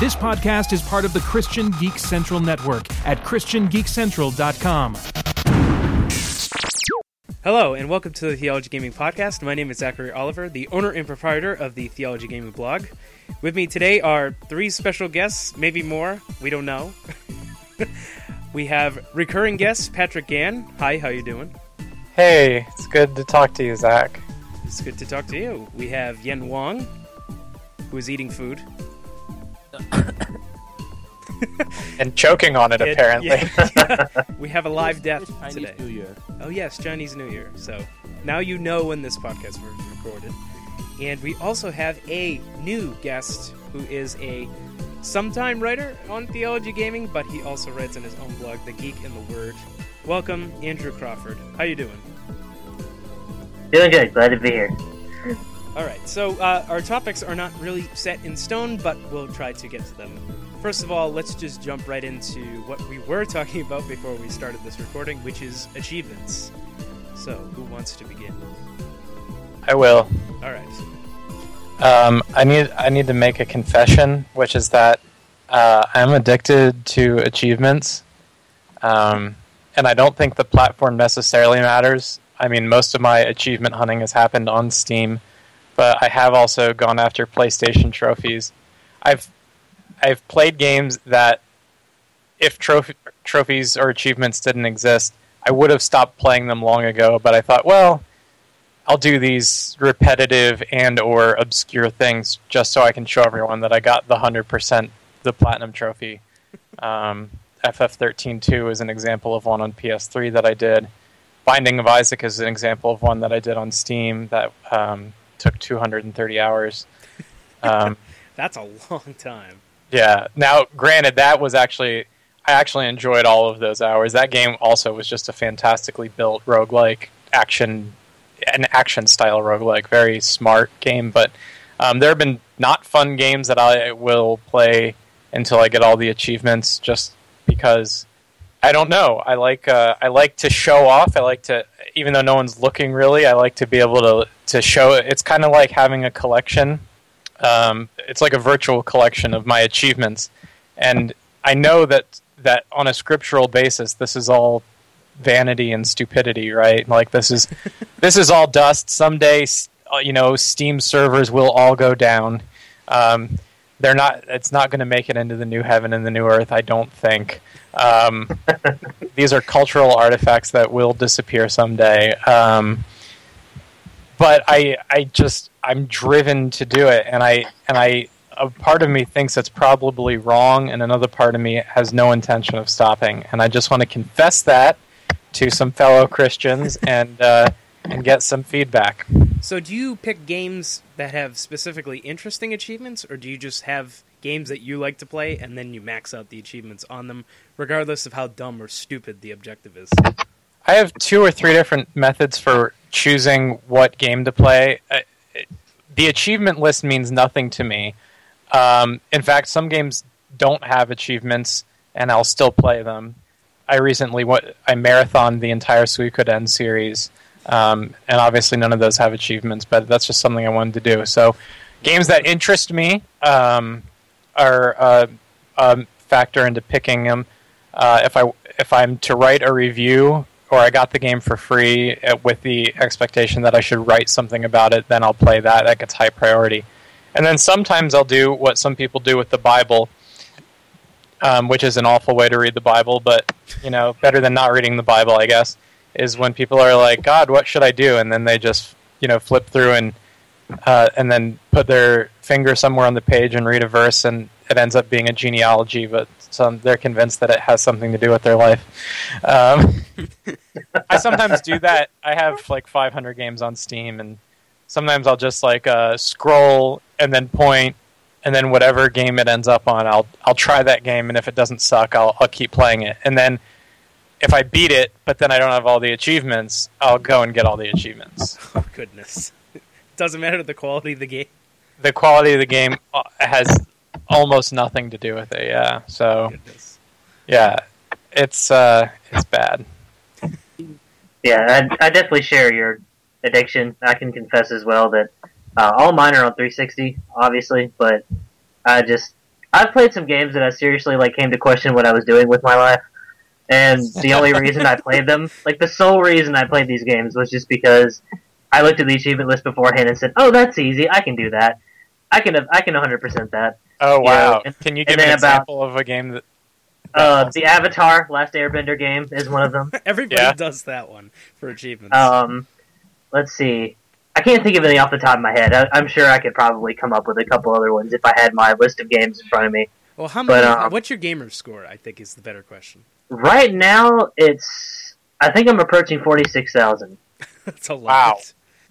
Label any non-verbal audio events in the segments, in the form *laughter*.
This podcast is part of the Christian Geek Central Network at ChristianGeekCentral.com. Hello, and welcome to the Theology Gaming Podcast. My name is Zachary Oliver, the owner and proprietor of the Theology Gaming blog. With me today are three special guests, maybe more, we don't know. *laughs* we have recurring guest Patrick Gann. Hi, how you doing? Hey, it's good to talk to you, Zach. It's good to talk to you. We have Yen Wong, who is eating food. And choking on it, And- apparently. yeah, *laughs* yeah. we have a live death Chinese today. New Year. Oh yes, Chinese New Year. So now you know when this podcast was recorded. And we also have a new guest who is a sometime writer on theology gaming, but he also writes in his own blog, The Geek in the Word. Welcome, Andrew Crawford. How you doing? Doing good. Glad to be here. All right. So uh, our topics are not really set in stone, but we'll try to get to them. First of all, let's just jump right into what we were *laughs* talking about before we started this recording, which is achievements. So, who wants to begin? I will. All right. Um, I need I need to make a confession, which is that uh, I'm addicted to achievements, um, and I don't think the platform necessarily matters. I mean, most of my achievement hunting has happened on Steam, but I have also gone after PlayStation trophies. I've I've played games that if trophy, trophies or achievements didn't exist, I would have stopped playing them long ago. But I thought, well, I'll do these repetitive and or obscure things just so I can show everyone that I got the hundred percent the platinum trophy. *laughs* Um, FF13 2 is an example of one on PS3 that I did. Binding of Isaac is an example of one that I did on Steam that um, took 230 hours. *laughs* Um, That's a long time. yeah. Now, granted, that was actually I actually enjoyed all of those hours. That game also was just a fantastically built roguelike action an action style roguelike. Very smart game, but um, there have been not fun games that I will play until I get all the achievements just because I don't know. I like uh, I like to show off. I like to even though no one's looking really, I like to be able to to show It. it's kind of like having a collection um, it's like a virtual collection of my achievements, and I know that that on a scriptural basis, this is all vanity and stupidity, right? Like this is *laughs* this is all dust. Someday, uh, you know, Steam servers will all go down. Um, they're not. It's not going to make it into the new heaven and the new earth. I don't think. Um, *laughs* these are cultural artifacts that will disappear someday. Um, but I I just I'm driven to do it, and I and I a part of me thinks it's probably wrong, and another part of me has no intention of stopping, and I just want to confess that to some fellow Christians and uh, and get some feedback. So, do you pick games that have specifically interesting achievements, or do you just have games that you like to play and then you max out the achievements on them, regardless of how dumb or stupid the objective is? I have two or three different methods for choosing what game to play. The achievement list means nothing to me. Um, in fact, some games don't have achievements, and I'll still play them. I recently wa- I marathoned the entire Suikoden series, um, and obviously none of those have achievements, but that's just something I wanted to do. So, games that interest me um, are uh, um, factor into picking them. Uh, if I if I'm to write a review or I got the game for free uh, with the expectation that I should write something about it, then I'll play that. That gets high priority. And then sometimes I'll do what some people do with the Bible, um, which is an awful way to read the Bible, but you know, better than not reading the Bible, I guess. Is when people are like, "God, what should I do?" and then they just you know flip through and uh, and then put their finger somewhere on the page and read a verse, and it ends up being a genealogy, but some they're convinced that it has something to do with their life. Um, *laughs* I sometimes do that. I have like 500 games on Steam, and sometimes I'll just like uh, scroll and then point, and then whatever game it ends up on, I'll I'll try that game, and if it doesn't suck, I'll I'll keep playing it, and then. If I beat it, but then I don't have all the achievements, I'll go and get all the achievements. *laughs* Oh goodness! *laughs* Doesn't matter the quality of the game. the quality of the game uh, has almost nothing to do with it. Yeah. So Goodness. yeah, it's uh, it's bad. Yeah, I, I definitely share your addiction. I can confess as well that uh, all mine are on 360, obviously, but I just I've played some games that I seriously like came to question what I was doing with my life, and the only reason I played them, like the sole reason I played these games, was just because I looked at the achievement list beforehand and said, "Oh, that's easy. I can do that. I can I can 100 percent that." Oh You know, wow! and- Can you give me an then about- example of a game that? Uh, the Avatar Last Airbender game is one of them. *laughs* Everybody Yeah. does that one for achievements. Um, let's see. I can't think of any off the top of my head. I, I'm sure I could probably come up with a couple other ones if I had my list of games in front of me. well, how but, um, what's your gamer score? I think is the better question. Right now, it's I think I'm approaching forty six thousand. *laughs* That's a lot. Wow.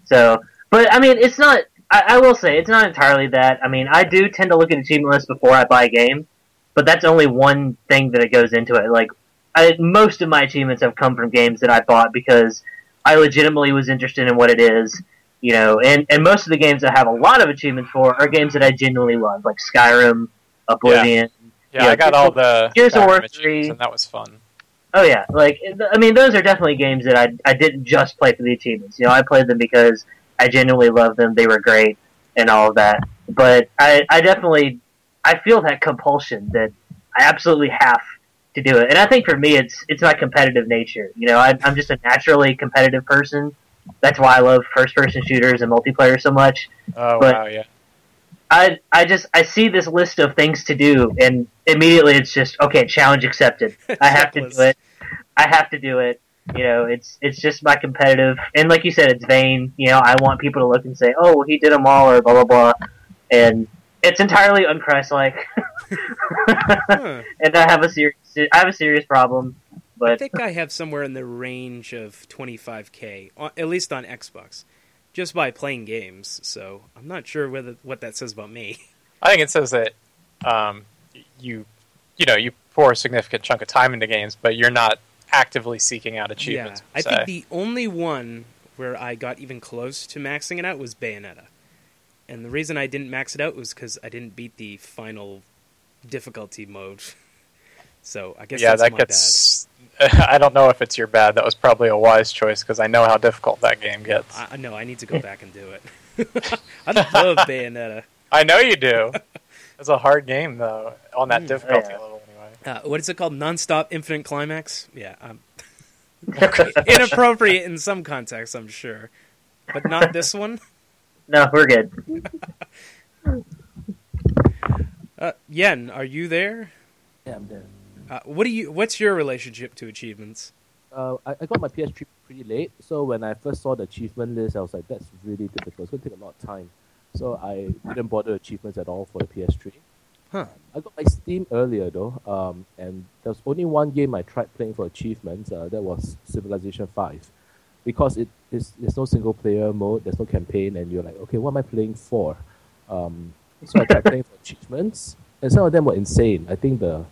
So, but I mean, it's not. I, I will say it's not entirely that. I mean, I do tend to look at achievement lists before I buy a game, but that's only one thing that it goes into it. Like, I, most of my achievements have come from games that I bought because I legitimately was interested in what it is. You know, and and most of the games I have a lot of achievements for are games that I genuinely love, like Skyrim, Oblivion. Yeah, Yeah, I got all the Gears of War 3. and that was fun. Oh yeah, like I mean, those are definitely games that I I didn't just play for the achievements. You know, I played them because I genuinely loved them. They were great and all of that. But I I definitely I feel that compulsion that I absolutely have to do it. And I think for me, it's it's my competitive nature. You know, I, I'm just a naturally competitive person. That's why I love first person shooters and multiplayer so much. Oh But- wow! Yeah. I I just I see this list of things to do, and immediately it's just okay. Challenge accepted. I *laughs* have to do it. I have to do it. You know, it's it's just my competitive, and like you said, it's vain. You know, I want people to look and say, "Oh, well, he did them all," or blah blah blah, and it's entirely unchristlike. *laughs* Huh. and I have a serious I have a serious problem. But I think I have somewhere in the range of 25k, at least on Xbox, just by playing games. So I'm not sure whether what that says about me. I think it says that um, you, you know, you pour a significant chunk of time into games, but you're not actively seeking out achievements. yeah, I think the only one where I got even close to maxing it out was Bayonetta, and the reason I didn't max it out was because I didn't beat the final difficulty mode. *laughs* So I guess yeah, that's that my gets. *laughs* I don't know if it's your bad. That was probably a wise choice because I know how difficult that game gets. bad. I know I need to go back and do it. *laughs* I love *laughs* Bayonetta. I know you do. It's a hard game though on that Mm, difficulty yeah. level anyway. Uh, what is it called? Non-stop infinite climax? Yeah, um, inappropriate in some contexts, I'm sure, but not this one. no, we're good. Uh, Yen, are you there? Yeah, I'm there. Uh, what do you? What's your relationship to achievements? Uh, I, I got my PS3 pretty late, so when I first saw the achievement list, I was like, that's really difficult. It's going to take a lot of time. So I didn't bother achievements at all for the PS3. Huh. I got my Steam earlier though, um, and there was only one game I tried playing for achievements. Uh, that was Civilization Five, because it is there's no single player mode, there's no campaign, and you're like, okay, what am I playing for? Um, so I tried *laughs* playing for achievements, and some of them were insane. I think the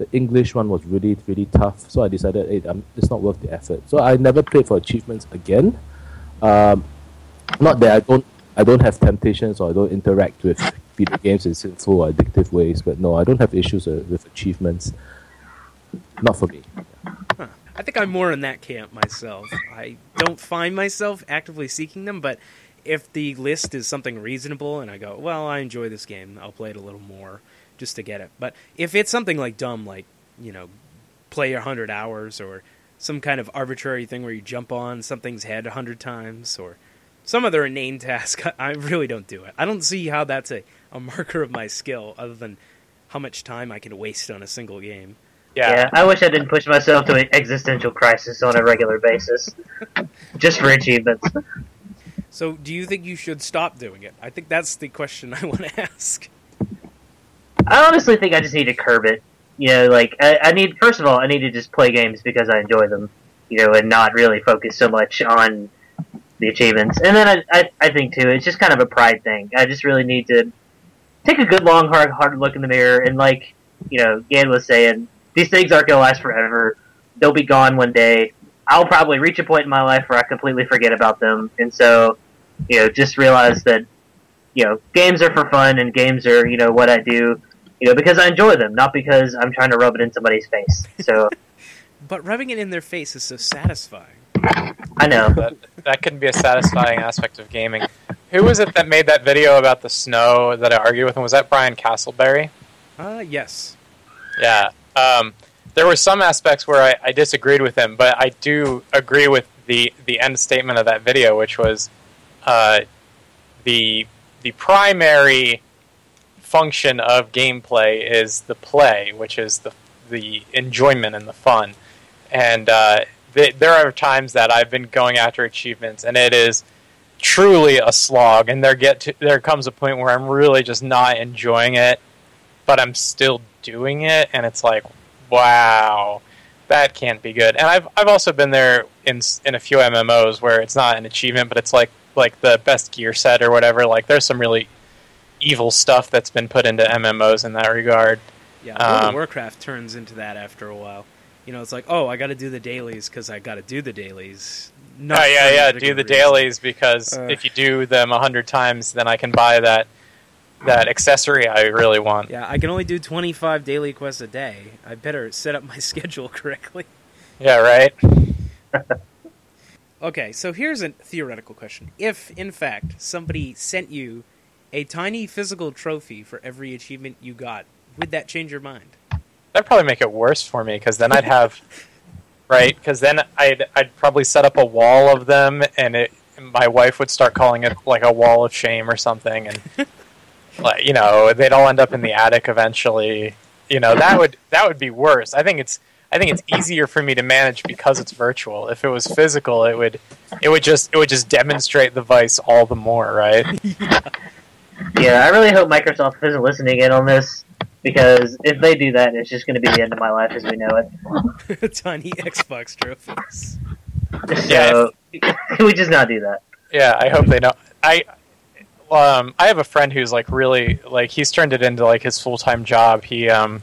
the English one was really really tough, so I decided, hey, it's not worth the effort. So I never played for achievements again. Um, not that I don't I don't have temptations or I don't interact with video games in sinful or addictive ways, but no, I don't have issues uh, with achievements. Not for me. I think I'm more in that camp myself. I don't find myself actively seeking them, but if the list is something reasonable and I go, well, I enjoy this game, I'll play it a little more just to get it. But if it's something like dumb, like, you know, play 100 hours or some kind of arbitrary thing where you jump on something's head 100 times or some other inane *laughs* task, I really don't do it. I don't see how that's a, a marker of my skill other than how much time I can waste on a single game. Yeah, Yeah, I wish I didn't push myself to an existential crisis on a regular basis, *laughs* just for achievements. So, do you think you should stop doing it? I think that's the question I want to *laughs* ask. I honestly think I just need to curb it. You know, like I, I need. First of all, I need to just play games because I enjoy them. You know, and not really focus so much on the achievements. And then I, I, I think too, it's just kind of a pride thing. I just really need to take a good, long, hard, hard look in the mirror and, like, you know, Gann was saying, these things aren't gonna last forever. They'll be gone one day. I'll probably reach a point in my life where I completely forget about them, and so, you know, just realize that, you know, games are for fun and games are, you know, what I do you know, because I enjoy them, not because I'm trying to rub it in somebody's face. So *laughs* But rubbing it in their face is so satisfying. I know. that that can be a satisfying aspect of gaming. Who was it that made that video about the snow that I argued with And Was that Brian Castleberry? Uh, yes. Yeah. Um, there were some aspects where I, I disagreed with him, but I do agree with the the end statement of that video, which was uh, the the primary function of gameplay is the play, which is the the enjoyment and the fun. And uh, th- there are times that I've been going after achievements, and it is truly a slog. And there get to, there comes a point where I'm really just not enjoying it, but I'm still doing it, and it's like, wow, that can't be good. And I've I've also been there in in a few MMOs where it's not an achievement, but it's like like the best gear set or whatever. Like there's some really evil stuff that's been put into MMOs in that regard. Yeah, World of Um, Warcraft turns into that after a while. You know, it's like, oh, I got to do the dailies because I got to do the dailies. Not oh for yeah, yeah. Do the reason. dailies because Uh. if you do them a hundred times, then I can buy that that accessory I really want. Yeah, I can only do 25 daily quests a day. I better set up my *laughs* schedule correctly. Yeah, right. *laughs* Okay, so here's a theoretical question. If, in fact, somebody sent you a tiny physical trophy for every achievement you got, would that change your mind? That'd probably make it worse for me because then I'd have *laughs* right because then I'd I'd probably set up a wall of them and it my wife would start calling it like a wall of shame or something and *laughs* like you know they'd all end up in the attic eventually. You know that would that would be worse. I think it's I think it's easier for me to manage because it's virtual. If it was physical it would it would just it would just demonstrate the vice all the more right? *laughs* Yeah, I really hope Microsoft isn't listening in on this because if they do that, it's just going to be the end of my life as we know it. *laughs* tiny Xbox trophies. So, can *laughs* we just not do that? Yeah, I hope they don't. I um I have a friend who's like really like he's turned it into like his full time job. He um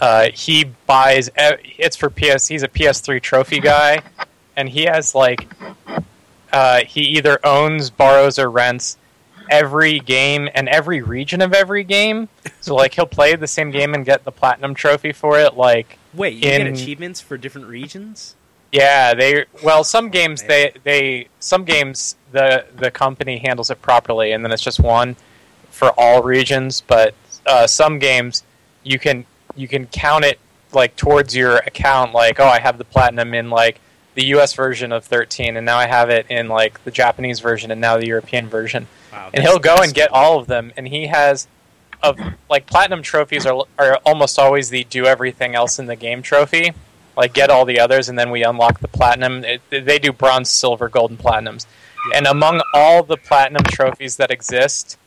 uh he buys it's for PS. He's a PS3 trophy guy, and he has like uh he either owns, borrows, or rents every game and every region of every game. So like he'll play the same game and get the platinum trophy for it. Like Wait, you get achievements for different regions? yeah, they well some games they they some games the the company handles it properly and then it's just one for all regions, but uh, some games you can you can count it like towards your account like oh I have the platinum in like the US version of 13 and now I have it in like the Japanese version and now the European version. Wow, And he'll go and get all of them and he has of like platinum trophies are are almost always the do everything else in the game trophy. Like get all the others and then we unlock the platinum. It, they do bronze silver gold and platinums. And among all the platinum trophies that exist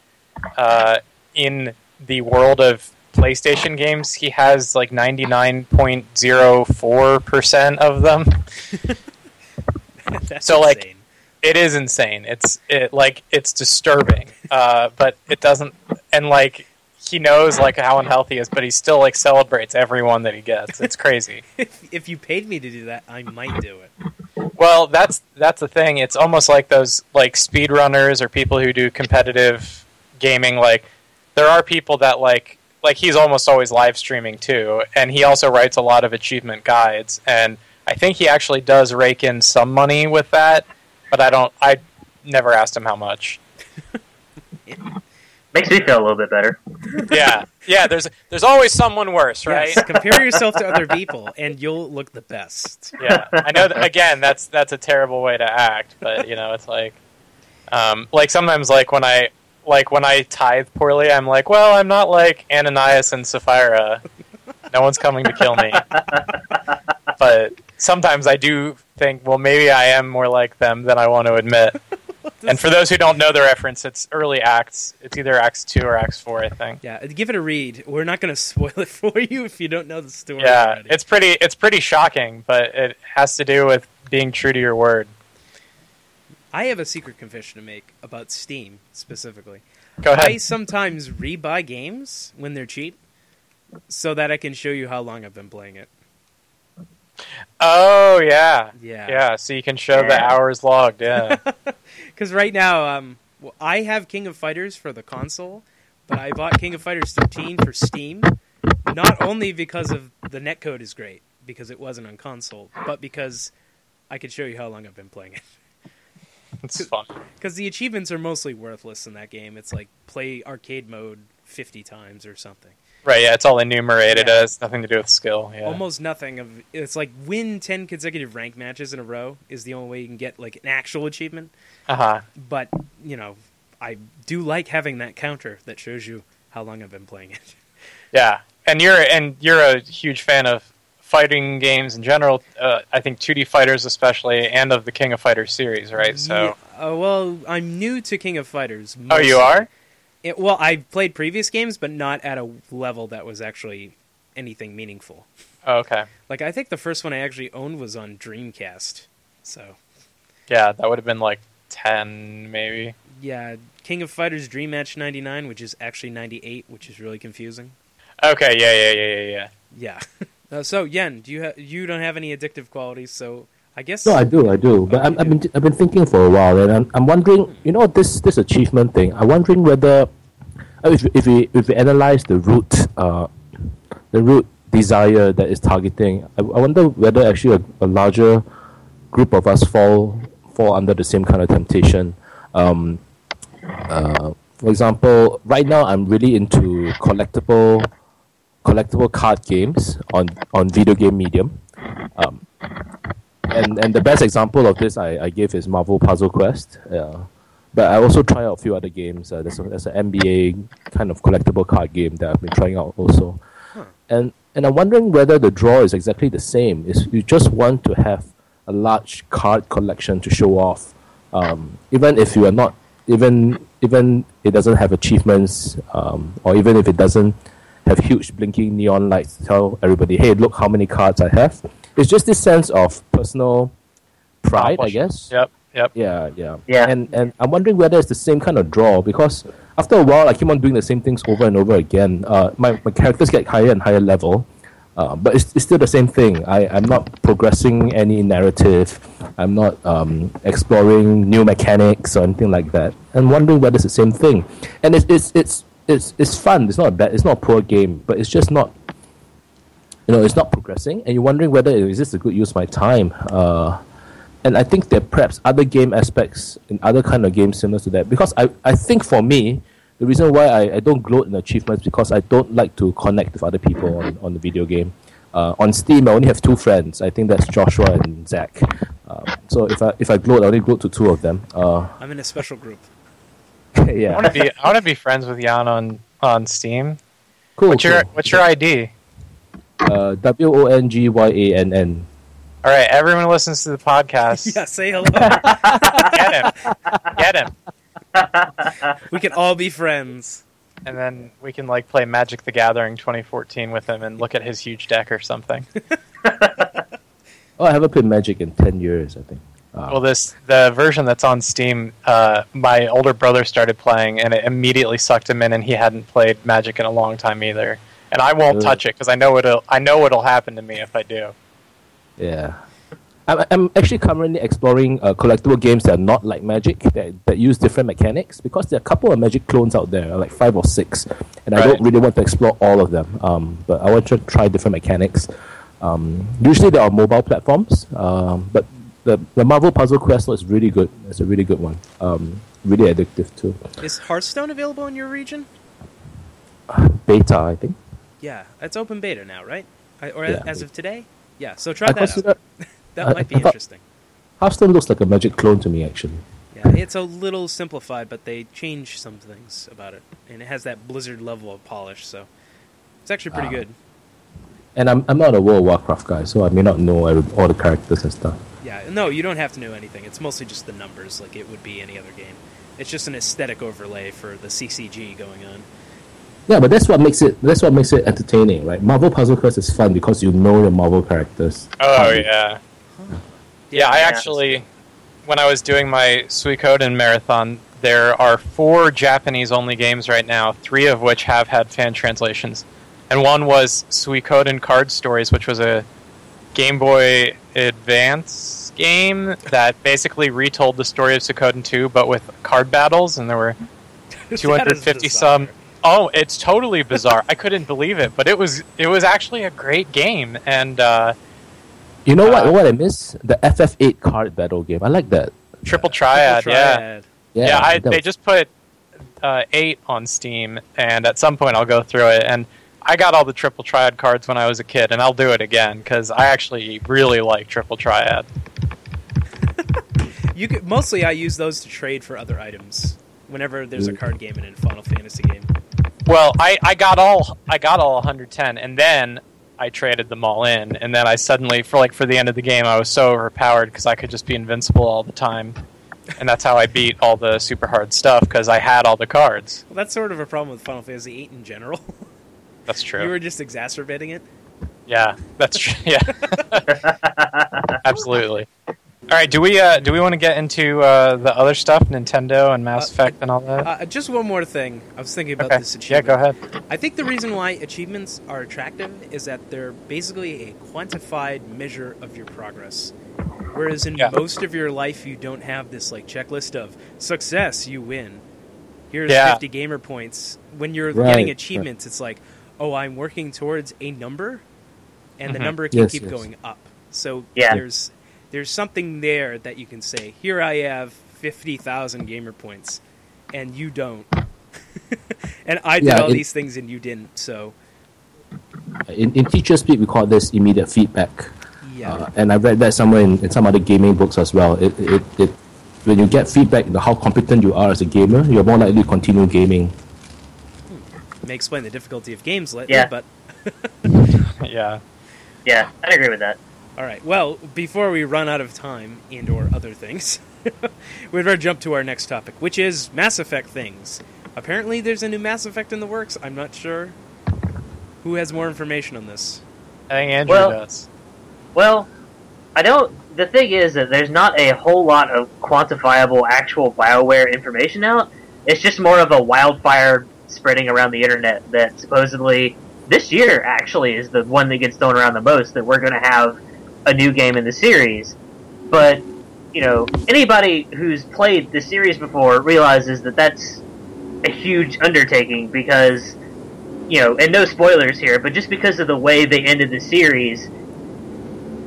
uh, in the world of playstation games he has like 99.04% of them. *laughs* So, like, insane. It is insane it's it like it's disturbing uh, but it doesn't and like he knows like how unhealthy he is but he still like celebrates everyone that he gets it's crazy *laughs* if, if you paid me to do that, I might do it. Well, that's that's the thing. It's almost like those like speedrunners or people who do competitive gaming. Like there are people that like like he's almost always live streaming too, and he also writes a lot of achievement guides. And I think he actually does rake in some money with that, but I don't. I never asked him how much. *laughs* Makes me feel a little bit better. Yeah, yeah. There's there's always someone worse, right? Yes, compare yourself to other *laughs* people, and you'll look the best. yeah, I know. That, again, that's that's a terrible way to act, but you know, it's like, um, like sometimes, like when I like when I tithe poorly, I'm like, well, I'm not like Ananias and Sapphira. No one's coming to kill me. *laughs* but sometimes I do think, well, maybe I am more like them than I want to admit. *laughs* And for those who don't know the reference, it's early acts. It's either Acts two or Acts four, I think. Yeah, give it a read. We're not going *laughs* to spoil it for you if you don't know the story. Yeah, already. it's pretty. It's pretty shocking, but it has to do with being true to your word. I have a secret confession to make about Steam specifically. Go ahead. I sometimes rebuy games when they're cheap, so that I can show you how long I've been playing it. Oh yeah, Yeah. yeah. So you can show the hours logged. Yeah, *laughs* Because right now, um, well, I have King of Fighters for the console, but I bought King of Fighters 13 for Steam, not only because of the netcode is great because it wasn't on console, but because I could show you how long I've been playing it. *laughs* it's fun. Because the achievements are mostly worthless in that game. It's like play arcade mode fifty times or something. Right, yeah, it's all enumerated. Yeah. It has nothing to do with skill. Yeah. Almost nothing of it's like win ten consecutive rank matches in a row is the only way you can get like an actual achievement. Uh huh. But you know, I do like having that counter that shows you how long I've been playing it. *laughs* Yeah, and you're and you're a huge fan of fighting games in general. Uh, I think 2D fighters especially, and of the King of Fighters series, right? So, Yeah, uh, well, I'm new to King of Fighters. oh, you are? It, well, I played previous games, but not at a level that was actually anything meaningful. Oh, okay. Like I think the first one I actually owned was on Dreamcast. So Yeah, that would have been like 10, maybe. yeah, King of Fighters Dream Match '99, which is actually '98, which is really confusing. Okay, yeah, yeah, yeah, yeah, yeah. Yeah. *laughs* uh, so Yen, do you ha- you don't have any addictive qualities? So I guess No, I do, I do. But I'm, I've been I've been thinking for a while, and I'm, I'm wondering, you know, this this achievement thing. I'm wondering whether if if we if we analyze the root uh the root desire that is targeting, I, I wonder whether actually a, a larger group of us fall fall under the same kind of temptation. Um, uh, for example, right now I'm really into collectible collectible card games on on video game medium. Um, and and the best example of this I, I give is Marvel Puzzle Quest. Uh, but I also try out a few other games. Uh, there's, a, there's an NBA kind of collectible card game that I've been trying out also. And and I'm wondering whether the draw is exactly the same. Is you just want to have a large card collection to show off, um, even if you are not even even it doesn't have achievements, um, or even if it doesn't have huge blinking neon lights to tell everybody, hey, look how many cards I have. It's just this sense of personal pride, I guess. Yep, yep. Yeah, yeah, Yeah. And and I'm wondering whether it's the same kind of draw because after a while I keep on doing the same things over and over again. Uh, my my characters get higher and higher level, uh, but it's, it's still the same thing. I I'm not progressing any narrative. I'm not um, exploring new mechanics or anything like that. I'm wondering whether it's the same thing. And it's it's it's it's it's fun. It's not a bad. It's not a poor game, but it's just not. You know, it's not progressing, and you're wondering whether is this a good use of my time. Uh, and I think there are perhaps other game aspects in other kind of games similar to that. Because I, I think for me, the reason why I, I don't gloat in achievements because I don't like to connect with other people on, on the video game. Uh, on Steam, I only have two friends. I think that's Joshua and Zach. Um, so if I if I gloat, I only gloat to two of them. Uh, I'm in a special group. *laughs* yeah, I want to be I want to be friends with Jan on on Steam. cool. What's your cool. What's your ID? Uh, W O N G Y A N N. All right, everyone who listens to the podcast. *laughs* Yeah, say hello. Get him, get him, *laughs* we can all be friends. and then we can like play Magic the Gathering 2014 with him and look at his huge deck or something. *laughs* Oh, I haven't played Magic in ten years. I think. Uh, Well, this the version that's on Steam. Uh, my older brother started playing, and it immediately sucked him in, and he hadn't played Magic in a long time either. And I won't Really? touch it because I know it'll I know what'll happen to me if I do. Yeah. I'm, I'm actually currently exploring uh, collectible games that are not like Magic, that, that use different mechanics, because there are a couple of Magic clones out there, like five or six, and I don't really want to explore all of them. Um, but I want to try different mechanics. Um, usually they're mobile platforms, um, but the, the Marvel Puzzle Quest was really good. It's a really good one. Um, really addictive too. Is Hearthstone available in your region? Beta, I think. Yeah, it's open beta now, right? I, or Yeah. as of today? Yeah, so try I that out. consider *laughs* That I- might be I interesting. Hearthstone looks like a Magic clone to me, actually. Yeah, it's a little simplified, but they change some things about it, and it has that Blizzard level of polish, so it's actually pretty Ah. good. And I'm, I'm not a World of Warcraft guy, so I may not know all the characters and stuff. Yeah, no, you don't have to know anything. It's mostly just the numbers, like it would be any other game. It's just an aesthetic overlay for the CCG going on. Yeah, but that's what makes it that's what makes it entertaining, right? Marvel Puzzle Quest is fun because you know your Marvel characters. Oh Um, yeah. Yeah, I actually, when I was doing my Suikoden marathon, there are four Japanese-only games right now, three of which have had fan translations, and one was Suikoden Card Stories, which was a Game Boy Advance game that basically retold the story of Suikoden 2, but with card battles, and there were *laughs* 250 some. Oh, it's totally bizarre. I couldn't believe it, but it was it was actually a great game, and uh, You know what Uh, what I miss? The FF8 card battle game. I like that. Triple Triad, Triple yeah. Triad. Yeah, Yeah, I, that they just put uh, eight on Steam, and at some point I'll go through it. And I got all the Triple Triad cards when I was a kid, and I'll do it again because I actually really like Triple Triad. *laughs* You could, mostly I use those to trade for other items whenever there's a Mm. card game in a Final Fantasy game. Well, I, I got all I got all 110, and then I traded them all in, and then I suddenly, for like for the end of the game, I was so overpowered because I could just be invincible all the time, and that's how I beat all the super hard stuff because I had all the cards. Well, that's sort of a problem with Final Fantasy VIII in general. *laughs* That's true. you were just exacerbating it. Yeah, that's true. *laughs* Yeah, *laughs* absolutely. All right, do we uh, do we want to get into uh, the other stuff, Nintendo and Mass Uh, Effect and all that? Uh, just one more thing. I was thinking about okay. this Yeah, go ahead. I think the reason why achievements are attractive is that they're basically a quantified measure of your progress. Whereas in Yeah. most of your life, you don't have this like checklist of success, you win. Here's Yeah. 50 gamer points. When you're Right, getting right. achievements, it's like, oh, I'm working towards a number, and the Mhm. number can Yes, keep yes. going up. So Yeah. there's there's something there that you can say, here I have 50,000 gamer points, and you don't. *laughs* and I did Yeah, all it- these things and you didn't. So In, in teacher speak, we call this immediate feedback. yeah, Uh, and I've read that somewhere in, in some other gaming books as well. It, it, it, when you get feedback on how competent you are as a gamer, you're more likely to continue gaming. may explain the difficulty of games lately. Yeah. But *laughs* *laughs* Yeah. Yeah, I'd agree with that. All right. Well, before we run out of time and or other things, *laughs* we'd better jump to our next topic, which is Mass Effect things. Apparently, there's a new Mass Effect in the works. I'm not sure. Who has more information on this? I think Andrew Well- does. Well, I don't. The thing is that there's not a whole lot of quantifiable actual Bioware information out. It's just more of a wildfire spreading around the internet that supposedly this year actually is the one that gets thrown around the most. That we're going to have a new game in the series, but you know anybody who's played the series before realizes that that's a huge undertaking because you know, and no spoilers here, but just because of the way they ended the series,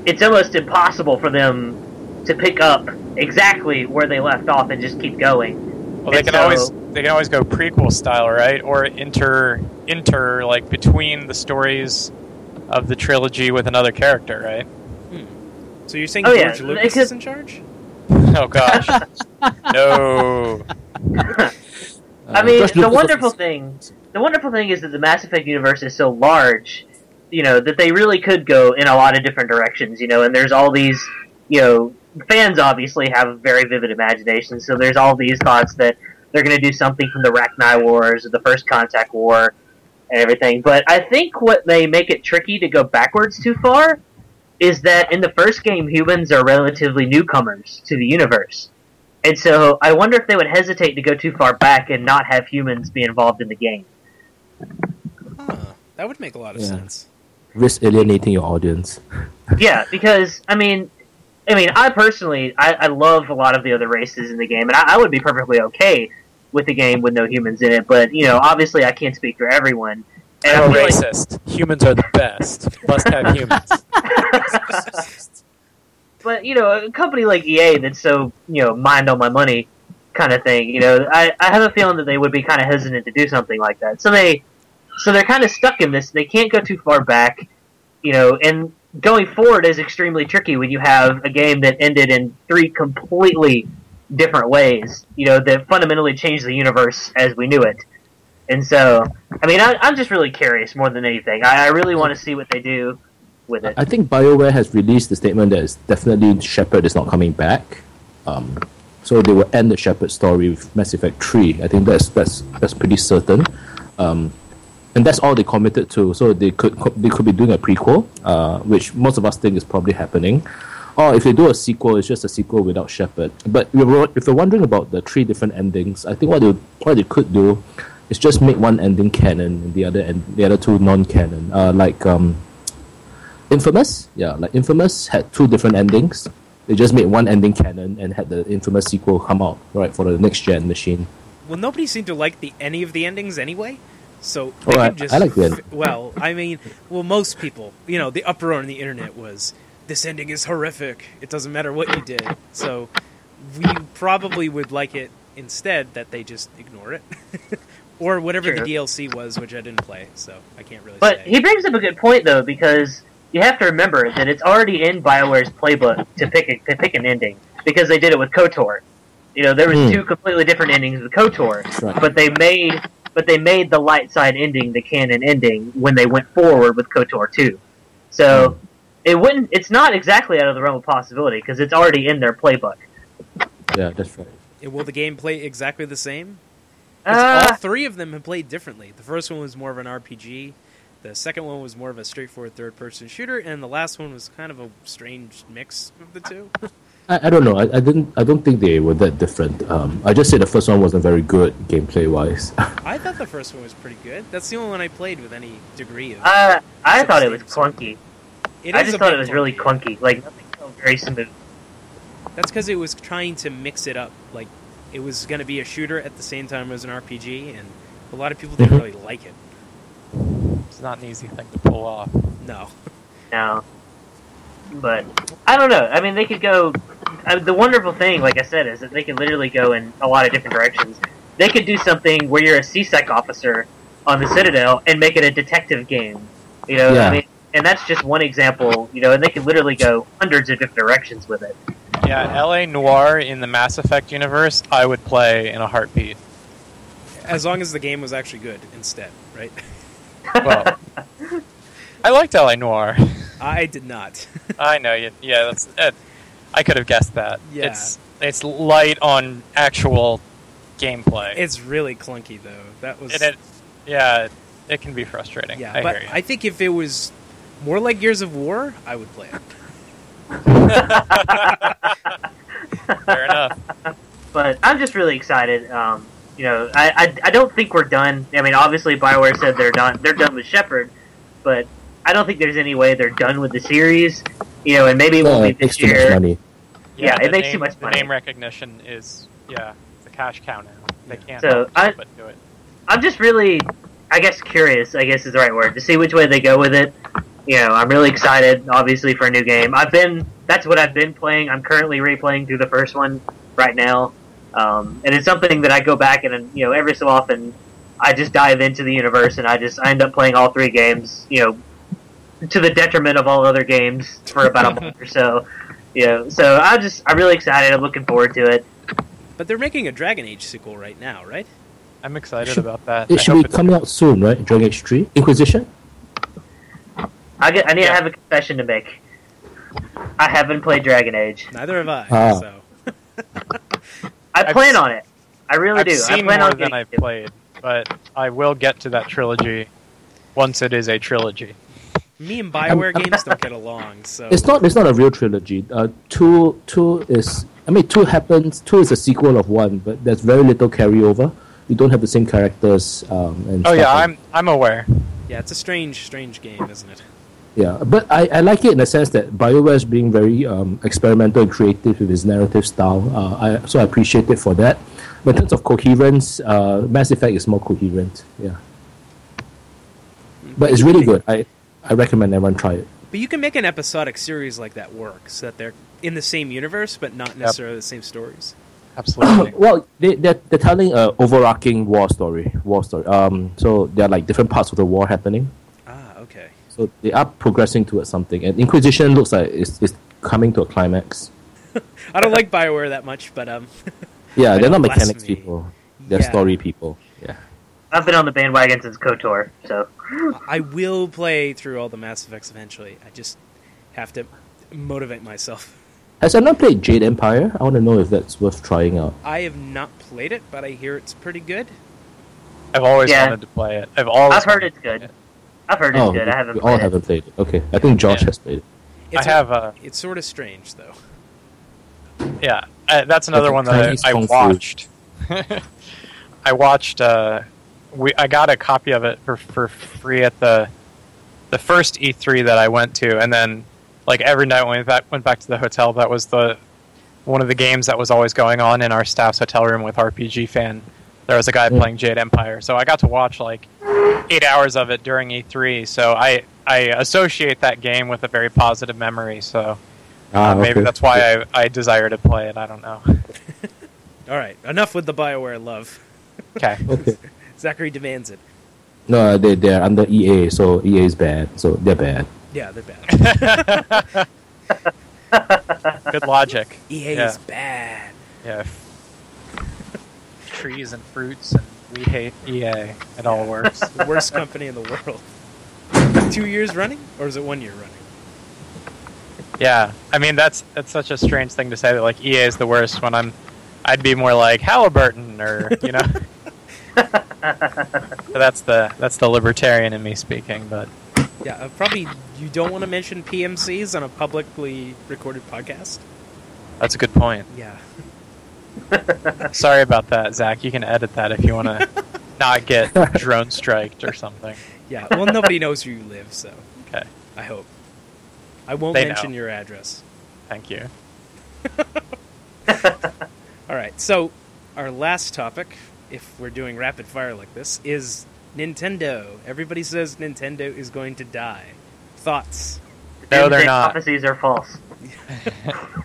it's almost impossible for them to pick up exactly where they left off and just keep going. Well, they And can so- always they can always go prequel style, right? Or inter inter like between the stories of the trilogy with another character, right? So you're saying Oh, George it Lucas could- is in charge? Oh gosh, *laughs* no. I mean, the wonderful thing, the wonderful thing is that the Mass Effect universe is so large, you know, that they really could go in a lot of different directions, you know, and there's all these, you know, fans obviously have very vivid imaginations, so there's all these thoughts that they're going to do something from the Rachni Wars or the First Contact War and everything. But I think what may make it tricky to go backwards too far is that in the first game, humans are relatively newcomers to the universe. And so I wonder if they would hesitate to go too far back and not have humans be involved in the game. Huh. That would make a lot of Yeah. sense. Risk alienating your audience. *laughs* yeah, because I mean, I mean, I personally, I, I love a lot of the other races in the game, and I, I would be perfectly okay with the game with no humans in it. But you know, obviously, I can't speak for everyone. And I I'm a like- racist. Humans are the best. Must have *laughs* humans. but you know, a company like EA that's so you know mind on my money kind of thing. You know, I, I have a feeling that they would be kind of hesitant to do something like that. So they, so they're kind of stuck in this. They can't go too far back. You know, and going forward is extremely tricky when you have a game that ended in three completely different ways. You know, that fundamentally changed the universe as we knew it. And so, I mean, I, I'm just really curious more than anything. I, I really want to see what they do with it. I think BioWare has released the statement that it's definitely Shepard is not coming back. Um, so they will end the Shepard story with Mass Effect 3. I think that's that's that's pretty certain. Um, and that's all they committed to. So they could they could be doing a prequel, uh, which most of us think is probably happening. Or if they do a sequel, it's just a sequel without Shepard. But if you're wondering about the three different endings, I think what they what they could do is just make one ending canon and the other and the other two non-canon. Uh, like um, Infamous, yeah, like Infamous had two different endings. They just made one ending canon and had the Infamous sequel come out right for the next gen machine. Well, nobody seemed to like the any of the endings anyway. So Oh, they I- just I like the end. well, I mean, well, most people, you know, the uproar on the internet was this ending is horrific. It doesn't matter what you did. So we probably would like it instead that they just ignore it, *laughs* or whatever the DLC was, which I didn't play, so I can't really But say. he brings up a good point though, because you have to remember that it's already in Bioware's playbook to pick a, to pick an ending because they did it with Kotor. You know, there was Hmm. two completely different endings with Kotor, Right. but they made but they made the light side ending the canon ending when they went forward with Kotor two. So it wouldn't. It's not exactly out of the realm of possibility because it's already in their playbook. Yeah, that's right. And Will the game play exactly the same? 'Cause all Uh, three of them have played differently. The first one was more of an RPG. The second one was more of a straightforward third-person shooter, and the last one was kind of a strange mix of the two. I, I don't know. I, I didn't. I don't think they were that different. Um, I just said the first one wasn't very good gameplay wise. *laughs* I thought the first one was pretty good. That's the only one I played with any degree of. uh, I thought it was clunky. It I just thought it was really clunky. Like nothing felt very smooth. That's because it was trying to mix it up. Like it was going to be a shooter at the same time as an RPG, and a lot of people didn't Mhm. really like it. It's not an easy thing to pull off. No. now. But I don't know. I mean, they could go. Uh, the wonderful thing, like I said, is that they can literally go in a lot of different directions. They could do something where you're a C-Sec officer on the Citadel and make it a detective game. You know, Yeah. I mean, and that's just one example. You know, and they could literally go hundreds of different directions with it. Yeah, LA Noire in the Mass Effect universe, I would play in a heartbeat. As long as the game was actually good instead, right? Well, *laughs* I liked LA Noire. I did not. *laughs* I know you. Yeah, that's. It, I could have guessed that. Yeah. It's it's light on actual gameplay. it's really clunky though. That was it, yeah, it, it can be frustrating. yeah, I but. I think if it was more like Gears of War, I would play it. Fair enough. but I'm just really excited. Um, you know, I, I I don't think we're done. I mean, obviously, Bioware said they're done. They're done with Shepard, but I don't think there's any way they're done with the series. You know, and maybe it won't Uh, be it this takes too much year. money. Yeah, it the makes name, too much the money. name recognition is yeah, it's a cash cow now. They can't So, help I- but do it. I'm just really, I guess, curious. I guess is the right word to see which way they go with it. You know, I'm really excited, obviously, for a new game. I've been that's what I've been playing. I'm currently replaying through the first one right now, um, and it's something that I go back and you know every so often I just dive into the universe and I just I end up playing all three games. You know, to the detriment of all other games for about a month or so. *laughs* You know, so I'm just I'm really excited. I'm looking forward to it. But they're making a Dragon Age sequel right now, right? I'm excited should- about that. I It should be it's coming out soon, right? Dragon Age Three Inquisition. I get I need Yeah. to have a confession to make. I haven't played Dragon Age. Neither have I. Ah. So *laughs* I I've plan on it. I really I've do. I seen plan more on than I've played, but I will get to that trilogy once it is a trilogy. me and Bioware games don't get along. So It's not. It's not a real trilogy. Uh, two. Two is. I mean, two happens. Two is a sequel of one, but there's very little carryover. You don't have the same characters. Um, and Oh stuff yeah, like- I'm I'm aware. yeah, it's a strange, strange game, isn't it? Yeah, but I, I like it in the sense that BioWare is being very um, experimental and creative with his narrative style. Uh, I, so I appreciate it for that. But in terms of coherence, uh, Mass Effect is more coherent. Yeah, but it's really good. I, I recommend everyone try it. But you can make an episodic series like that work, so that they're in the same universe, but not necessarily the same stories. Absolutely. *coughs* well, they, they're, they're telling a overarching war story. War story. Um, so there are like different parts of the war happening. Okay. So they are progressing towards something. And Inquisition looks like it's, it's coming to a climax. *laughs* I don't like Bioware that much, but um, *laughs* Yeah, they're know not mechanics blasphemy. people. They're Yeah. story people. Yeah. I've been on the bandwagon since KOTOR, so I will play through all the Mass Effects eventually. I just have to motivate myself. Has anyone played Jade Empire? I want to know if that's worth trying out. I have not played it, but I hear it's pretty good. I've always Yeah. wanted to play it. I've always. I've heard it's good. it. I've heard it's oh, good. I we- haven't we played all it. haven't played it. Okay, I think Josh Yeah. has played it. It's I have uh, It's sort of strange, though. yeah. Uh, that's another one that I, I watched. *laughs* I watched. Uh, we I got a copy of it for for free at the the first E3 that I went to, and then like every night when we back, went back to the hotel, that was the one of the games that was always going on in our staff's hotel room with RPGFan. There was a guy playing Jade Empire, so I got to watch like eight hours of it during E3. So I I associate that game with a very positive memory. So Ah, uh, maybe okay. that's why I, I desire to play it. I don't know. *laughs* All right, enough with the Bioware love. Okay. *laughs* Okay. Zachary demands it. No, they they're under EA, so EA is bad. So they're bad. Yeah, they're bad. *laughs* Good logic. EA Yeah. is bad. Yeah. Trees and fruits, and we hate EA. It all works. The *laughs* worst company in the world. Two years running, or is it one year running? Yeah, I mean that's that's such a strange thing to say that like EA is the worst when I'm, I'd be more like Halliburton or you know. *laughs* But that's the that's the libertarian in me speaking, but Yeah, uh, probably you don't want to mention PMCs on a publicly recorded podcast. that's a good point. Yeah. Sorry about that, Zach. You can edit that if you want to *laughs* not get *laughs* drone striked or something. Yeah. Well, nobody knows where you live, so Okay, I hope. I won't They mention know. your address. thank you. *laughs* All right. So, our last topic, if we're doing rapid fire like this, is Nintendo. Everybody says Nintendo is going to die. Thoughts? No, they're not. Prophecies are false.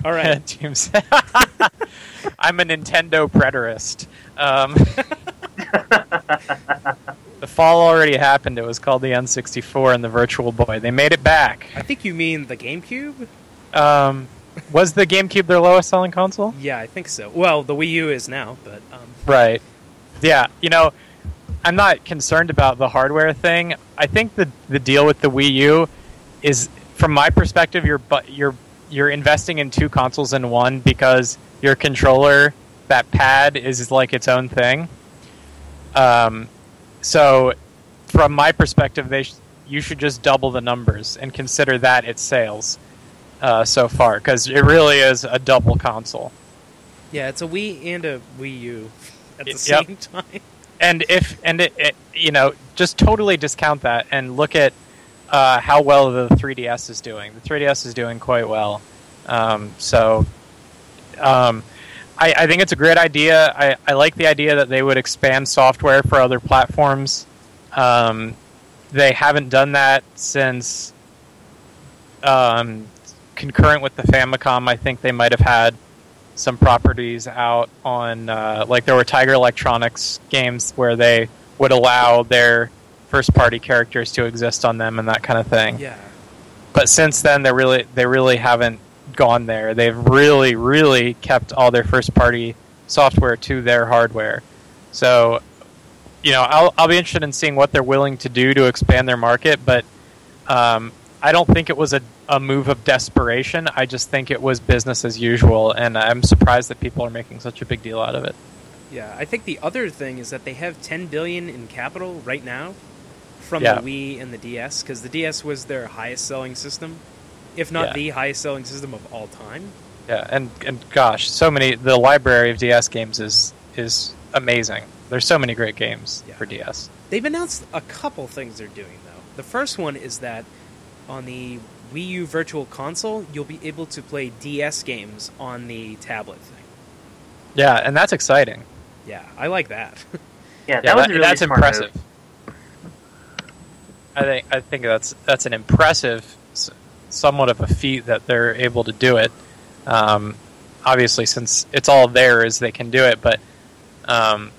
All right. *laughs* Teams. *laughs* I'm a Nintendo preterist. Um, *laughs* the fall already happened. It was called the N64 and the Virtual Boy. They made it back. I think you mean the GameCube. Um, was the GameCube their lowest selling console? Yeah, I think so. Well, the Wii U is now, but um, Right. Yeah, you know, I'm not concerned about the hardware thing. I think the the deal with the Wii U is from my perspective you're bu- you're you're investing in two consoles in one because your controller that pad is like its own thing. Um so from my perspective they sh- you should just double the numbers and consider that its sales uh, so far because it really is a double console. yeah, it's a Wii and a Wii U *laughs* at the same time. and if and it, it you know just totally discount that and look at uh, how well the 3ds is doing. The 3ds is doing quite well. Um, so um, I, I think it's a great idea. I, I like the idea that they would expand software for other platforms. Um, they haven't done that since um, concurrent with the famicom. I think they might have had some properties out on uh, like there were Tiger Electronics games where they would allow their first party characters to exist on them and that kind of thing. Yeah. But since then they really they really haven't gone there. They've really really kept all their first party software to their hardware. So you know, I'll I'll be interested in seeing what they're willing to do to expand their market, but um, I don't think it was a, a move of desperation. I just think it was business as usual, and I'm surprised that people are making such a big deal out of it. Yeah, I think the other thing is that they have 10 billion in capital right now from Yeah. the Wii and the DS because the DS was their highest selling system, if not Yeah. the highest selling system of all time. Yeah, and and gosh, so many. The library of DS games is is amazing. There's so many great games Yeah. for DS. They've announced a couple things they're doing though. The first one is that on the Wii U Virtual Console, you'll be able to play DS games on the tablet thing. Yeah, and that's exciting. Yeah, I like that. *laughs* Yeah, Yeah, that was that- really that's smart impressive. move. I think I think that's that's an impressive, somewhat of a feat that they're able to do it. Um, obviously, since it's all theirs, they can do it. But um,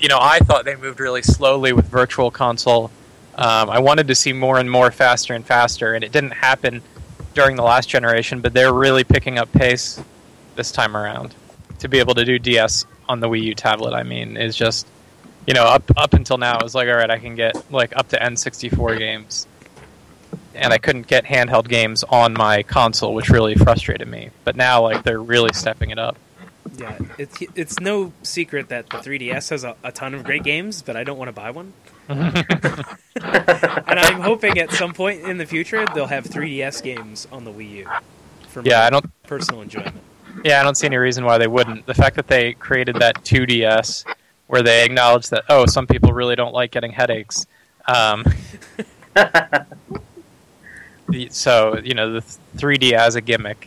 you know, I thought they moved really slowly with Virtual Console. Um, I wanted to see more and more, faster and faster, and it didn't happen during the last generation. But they're really picking up pace this time around. To be able to do DS on the Wii U tablet, I mean, is just you know, up up until now, it was like, all right, I can get like up to N64 games, and I couldn't get handheld games on my console, which really frustrated me. But now, like, they're really stepping it up. yeah, it's it's no secret that the 3DS has a, a ton of great games, but I don't want to buy one. *laughs* and I'm hoping at some point in the future they'll have 3DS games on the Wii U. For my Yeah, I don't. personal enjoyment. Yeah, I don't see any reason why they wouldn't. The fact that they created that 2DS, where they acknowledge that, oh, some people really don't like getting headaches. Um, *laughs* so you know, the 3D as a gimmick,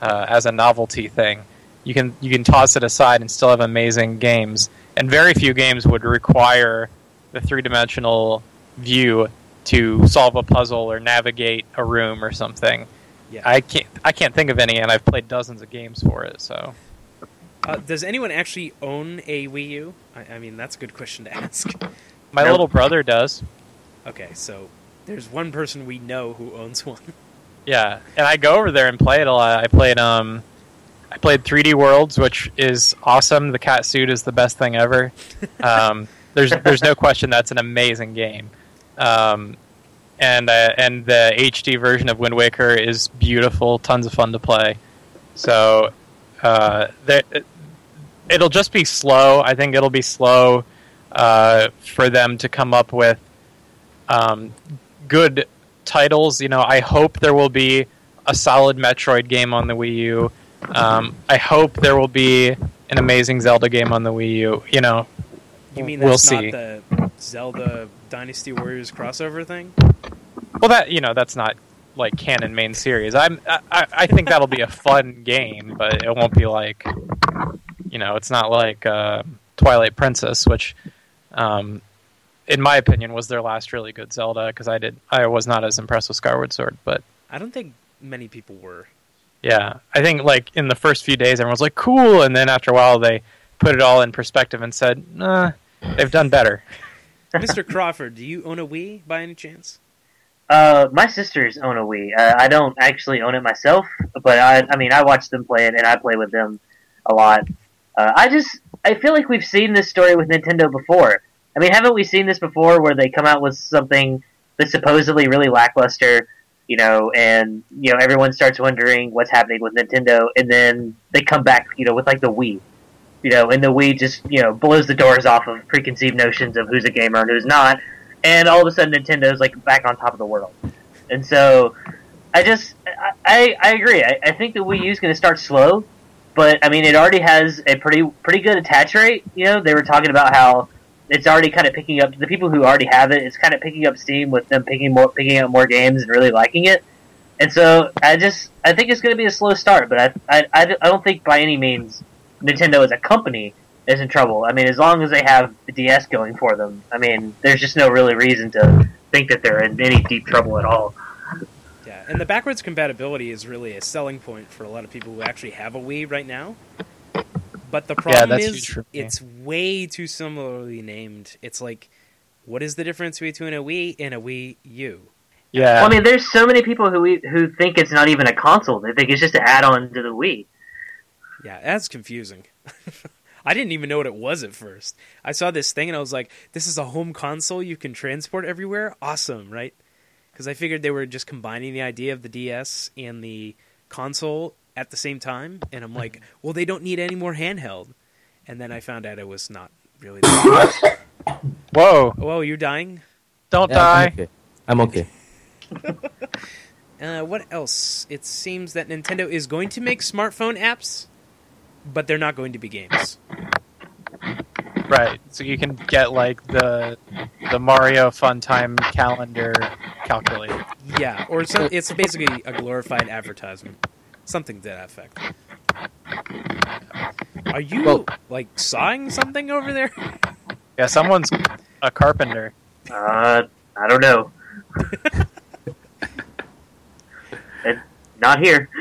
uh, as a novelty thing, you can you can toss it aside and still have amazing games. And very few games would require the three dimensional view to solve a puzzle or navigate a room or something. Yeah, I can't I can't think of any, and I've played dozens of games for it. So Uh, does anyone actually own a Wii U? I, I mean, that's a good question to *laughs* ask. My little brother does. Okay, so there's one person we know who owns one. Yeah, and I go over there and play it a lot. I played um, I played 3D Worlds, which is awesome. The cat suit is the best thing ever. *laughs* Um, there's there's no question that's an amazing game. Um, and uh, and the HD version of Wind Waker is beautiful, tons of fun to play. So uh, there, it'll just be slow. I think it'll be slow uh, for them to come up with um, good titles. You know, I hope there will be a solid Metroid game on the Wii U. Um, I hope there will be an amazing Zelda game on the Wii U. You know, You mean we'll see. not the Zelda Dynasty Warriors crossover thing? Well, that you know, that's not like canon main series. I'm I I think that'll be a fun game, but it won't be like you know, it's not like uh, Twilight Princess, which, um, in my opinion, was their last really good Zelda. Because I did I was not as impressed with Skyward Sword, but I don't think many people were. yeah, I think like in the first few days, everyone was like cool, and then after a while, they put it all in perspective and said, nah, they've done better. *laughs* Mr. Crawford, do you own a Wii by any chance? Uh, my sisters own a Wii. Uh, I don't actually own it myself, but I, I mean, I watch them play it, and I play with them a lot. Uh, I just, I feel like we've seen this story with Nintendo before. I mean, haven't we seen this before, where they come out with something that's supposedly really lackluster, you know, and you know everyone starts wondering what's happening with Nintendo, and then they come back, you know, with like the Wii, you know, and the Wii just, you know, blows the doors off of preconceived notions of who's a gamer and who's not, and all of a sudden Nintendo's like back on top of the world. And so, I just, I, I, agree. I, I think the Wii U is going to start slow, but I mean, it already has a pretty, pretty good attach rate. You know, they were talking about how it's already kind of picking up the people who already have it. It's kind of picking up steam with them picking more, picking up more games and really liking it. And so, I just, I think it's going to be a slow start, but I, I, I, don't think by any means Nintendo as a company is in trouble. I mean, as long as they have the DS going for them, I mean, there's just no really reason to think that they're in any deep trouble at all. Yeah, and the backwards compatibility is really a selling point for a lot of people who actually have a Wii right now. But the problem that's is, huge for me. it's way too similarly named. It's like, what is the difference between a Wii and a Wii U? Yeah, Well, I mean, there's so many people who who think it's not even a console. They think it's just an add-on to the Wii. Yeah, that's confusing. *laughs* I didn't even know what it was at first. I saw this thing and I was like, this is a home console you can transport everywhere? Awesome, right? Because I figured they were just combining the idea of the DS and the console at the same time. And I'm like, *laughs* well, they don't need any more handheld. And then I found out it was not really. *laughs* The whoa, Whoa, you're dying? don't Yeah, I'm die. okay. I'm okay. *laughs* Uh, what else? It seems that Nintendo is going to make smartphone apps, but they're not going to be games. Right. So you can get like the the Mario Fun Time calendar calculator. Yeah, or so, it's basically a glorified advertisement, something to that effect. Are you Well- like sawing something over there? Yeah, someone's a carpenter. Uh, I don't know. *laughs* It- not here. *laughs*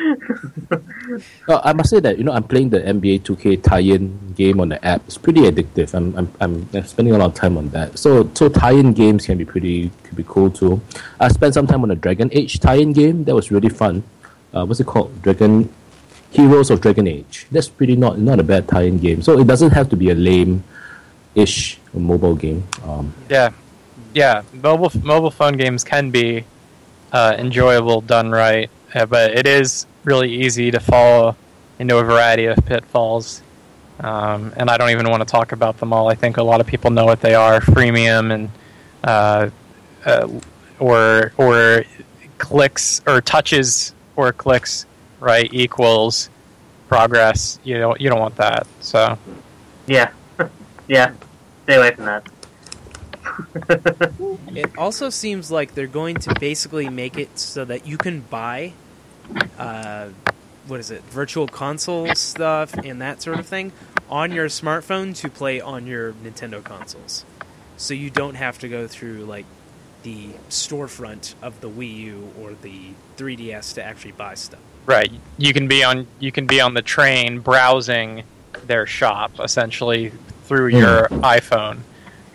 Uh, I must say that you know I'm playing the NBA 2K tie-in game on the app. It's pretty addictive. I'm, I'm I'm spending a lot of time on that. So so tie-in games can be pretty could be cool too. I spent some time on a Dragon Age tie-in game. That was really fun. Uh, what's it called? Dragon Heroes of Dragon Age. That's pretty not not a bad tie-in game. So it doesn't have to be a lame-ish mobile game. Um, Yeah, yeah. Mobile mobile phone games can be uh, enjoyable done right, uh, but it is really easy to fall into a variety of pitfalls. Um, and I don't even want to talk about them all. I think a lot of people know what they are: freemium and uh, uh, or or clicks or touches or clicks right equals progress. You don't you don't want that. So Yeah, *laughs* yeah. Stay away from that. *laughs* It also seems like they're going to basically make it so that you can buy, uh, what is it, virtual console stuff and that sort of thing on your smartphone to play on your Nintendo consoles. So you don't have to go through like the storefront of the Wii U or the 3DS to actually buy stuff. Right. You can be on you can be on the train browsing their shop essentially through your iPhone.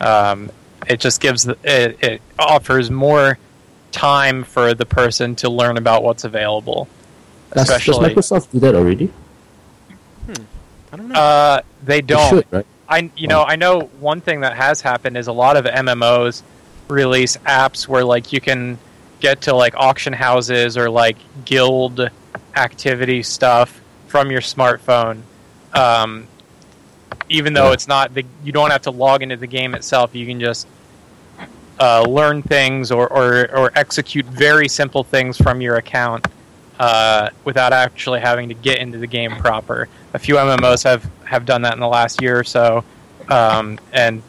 Um, it just gives it, it offers more time for the person to learn about what's available. Does, does Microsoft do that already? I don't know. uh, they They don't. should, right? I you know I know one thing that has happened is a lot of MMOs release apps where like you can get to like auction houses or like guild activity stuff from your smartphone. Um, even though Yeah. it's not the, you don't have to log into the game itself. You can just uh, learn things or, or or execute very simple things from your account uh, without actually having to get into the game proper. A few MMOs have, have done that in the last year or so, um, and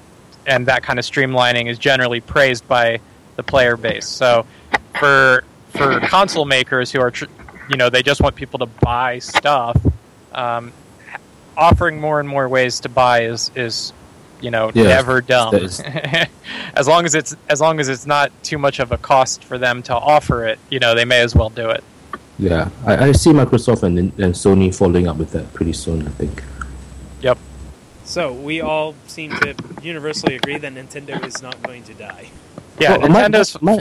and that kind of streamlining is generally praised by the player base. So for for console makers who are tr- you know they just want people to buy stuff, um, offering more and more ways to buy is is you know Yeah, never dumb. that is- *laughs* as long as it's as long as it's not too much of a cost for them to offer it, you know they may as well do it. Yeah, I, I see Microsoft and, and Sony following up with that pretty soon. I think. Yep. so we all seem to universally agree that Nintendo is not going to die. Yeah, Well, my- my,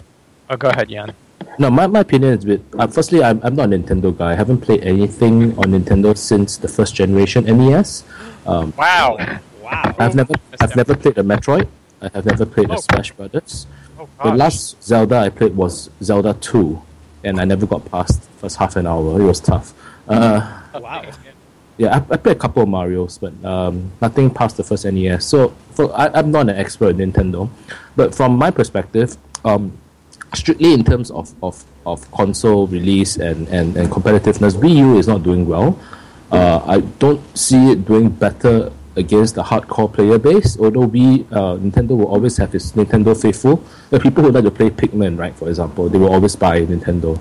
oh, go ahead, Jan. No, my, my opinion is a bit. Uh, firstly, I'm, I'm not a Nintendo guy. I haven't played anything on Nintendo since the first generation NES. Um, Wow. *laughs* Wow. I've never That's I've never played a Metroid. I have never played Oh. a Smash Brothers. Oh, The last Zelda I played was Zelda 2, and I never got past the first half an hour. It was tough. Uh, Wow. yeah, I, I played a couple of Mario's, but um, nothing past the first NES. So for, I, I'm not an expert in Nintendo, but from my perspective, um, strictly in terms of, of, of console release and, and, and competitiveness, Wii U is not doing well. Uh, I don't see it doing better against the hardcore player base, although we, uh, Nintendo will always have its Nintendo faithful. The people who like to play Pikmin, right, for example, they will always buy Nintendo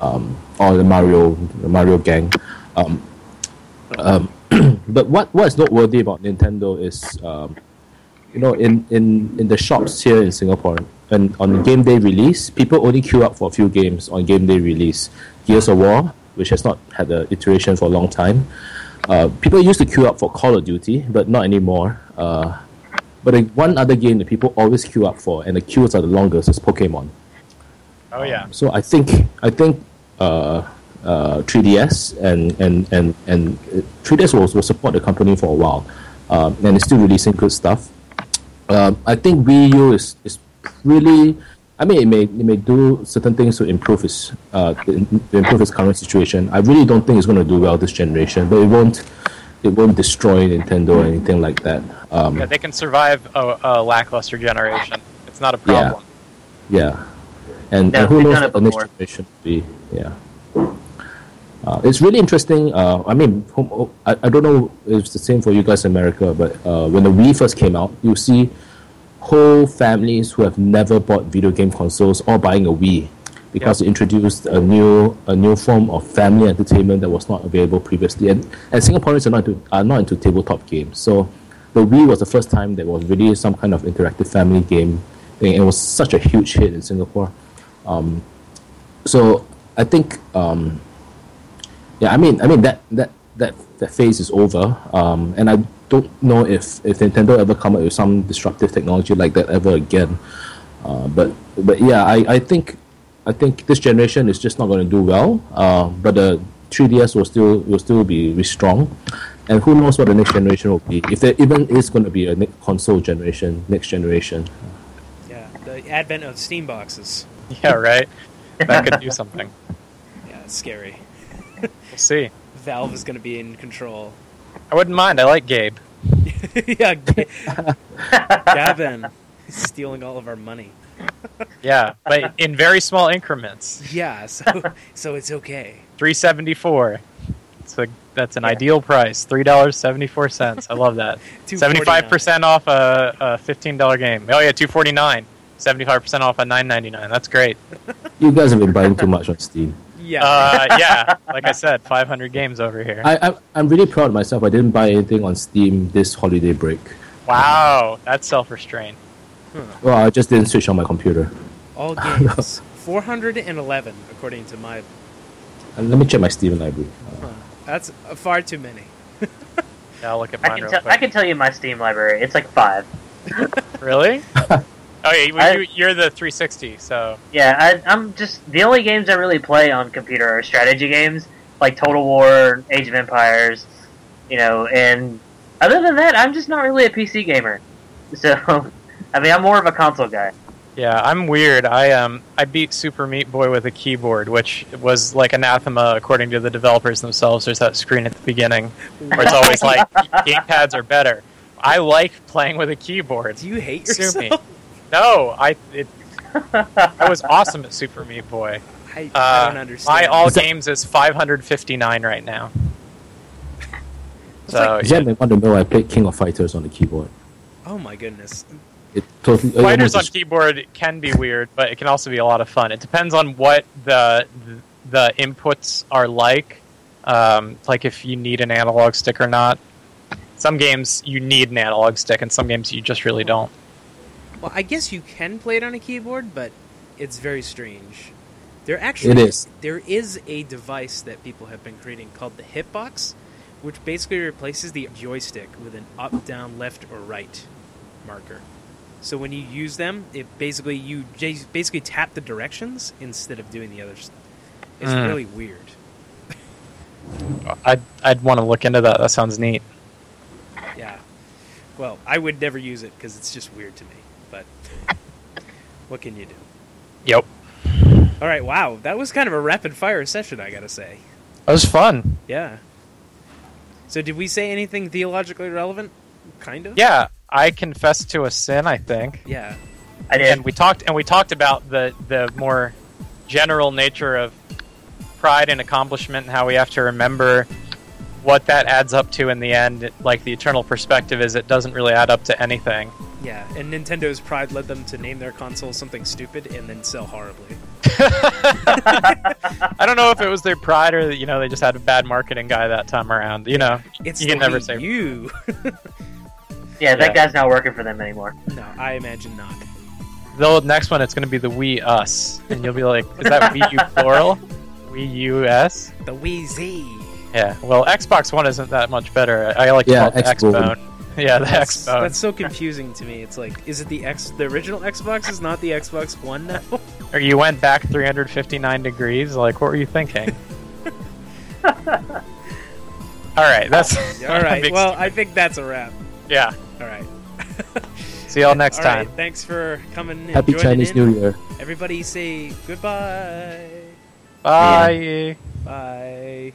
um, or the Mario, the Mario gang. Um, um, *clears throat* but what what is noteworthy about Nintendo is, um, you know, in, in, in the shops here in Singapore, and on game day release, people only queue up for a few games on game day release. Gears of War, which has not had an iteration for a long time. Uh, people used to queue up for Call of Duty, but not anymore. Uh, but the one other game that people always queue up for, and the queues are the longest, is Pokemon. Oh yeah. So I think I think uh, uh, 3DS and and and and uh, 3DS will, will support the company for a while, um, and it's still releasing good stuff. Um, I think Wii U is is really. I mean, it may it may do certain things to improve its uh, to to improve its current situation. I really don't think it's going to do well this generation, but it won't it won't destroy Nintendo or anything like that. Um, Yeah, they can survive a, a lackluster generation. It's not a problem. Yeah, and, No, and who knows what the next generation will be? Yeah, uh, it's really interesting. Uh, I mean, oh, I, I don't know if it's the same for you guys in America, but uh, when the Wii first came out, you see whole families who have never bought video game consoles or buying a Wii because it introduced a new a new form of family entertainment that was not available previously. And, and Singaporeans are not into, are not into tabletop games, so the Wii was the first time there was really some kind of interactive family game thing. It was such a huge hit in Singapore. Um, so I think, um, yeah, I mean, I mean that that that that phase is over, um, and I don't know if if Nintendo ever come up with some disruptive technology like that ever again. Uh, but but yeah, I, I think I think this generation is just not going to do well. Uh, but the 3DS will still will still be, be strong, and who knows what the next generation will be? If there even is going to be a next console generation, next generation. Yeah. The advent of Steam boxes. *laughs* Yeah, right. that could do something. *laughs* Yeah, it's scary. *laughs* We'll see. Valve is going to be in control. I wouldn't mind. I like Gabe. *laughs* yeah, Ga- *laughs* Gaben is stealing all of our money. *laughs* Yeah, but in very small increments. Yeah, so so it's okay. Three seventy four. So that's an Yeah. ideal price. Three dollars seventy four cents. I love that. Seventy five percent off a, a fifteen dollar game. Oh yeah, two forty nine. Seventy five percent off a nine ninety nine. That's great. You guys have been buying too much on Steam. Yeah. Uh, yeah, like I said, five hundred games over here. I, I I'm really proud of myself. I didn't buy anything on Steam this holiday break. Wow, that's self restraint. Well, I just didn't switch on my computer. all *laughs* games. 411 according to my And let me check my Steam library. Uh, That's uh, far too many. Yeah, I'll look at I can real tell. quick. I can tell you my Steam library. It's like five. Really? Oh yeah, you, I- you, you're the 360, so Yeah, I, I'm just the only games I really play on computer are strategy games like Total War, Age of Empires, you know. And other than that, I'm just not really a PC gamer. *laughs* So, I mean, I'm more of a console guy. yeah, I'm weird. I um I beat Super Meat Boy with a keyboard, which was like anathema according to the developers themselves. There's that screen at the beginning where it's always like *laughs* gamepads are better. I like playing with a keyboard. Do you hate Sue yourself? me. No, I it, *laughs* I was awesome at Super Meat Boy. I, Uh, I don't understand. My all Is that- games is 559 right now. So like- yeah. Jen may want to know I played King of Fighters on the keyboard. oh my goodness. It totally it Fighters on almost- keyboard can be weird, but it can also be a lot of fun. It depends on what the the inputs are like, um, like if you need an analog stick or not. Some games you need an analog stick, and some games you just really don't. Well, I guess you can play it on a keyboard, but it's very strange. There actually It is. there is a device that people have been creating called the Hitbox, which basically replaces the joystick with an up, down, left, or right marker. So when you use them, it basically you basically tap the directions instead of doing the other stuff. It's Mm. really weird. I'd I'd want to look into that. That sounds neat. Yeah. Well, I would never use it because it's just weird to me. But *laughs* what can you do? Yep, All right. Wow, that was kind of a rapid fire session. I gotta say. that was fun. Yeah. So did we say anything theologically relevant? Kind of. Yeah, I confessed to a sin. I think. Yeah. I did. and we talked and we talked about the the more general nature of pride and accomplishment and how we have to remember what that adds up to in the end like the eternal perspective is it doesn't really add up to anything Yeah. And Nintendo's pride led them to name their console something stupid and then sell horribly. *laughs* i don't know if it was their pride or you know they just had a bad marketing guy that time around you know It's You can never say- U. *laughs* yeah, that yeah. guy's not working for them anymore. no, I imagine not. the next one it's going to be the Wii Us and you'll be like is that Wii U plural Wii U S The Wii Z. yeah well Xbox One isn't that much better I I like to Yeah, call it the X Xbone. Bone *laughs* yeah the That's, X Bone that's so confusing to me. It's like, is it the X? The original Xbox is not the Xbox One now. *laughs* Or you went back 359 degrees? Like, what were you thinking? *laughs* All right, that's All right. Well, Steve. I think that's a wrap. yeah. All right. See y'all next All time. right, Thanks for coming. Happy Chinese in. New Year. Everybody say goodbye. Bye. Bye.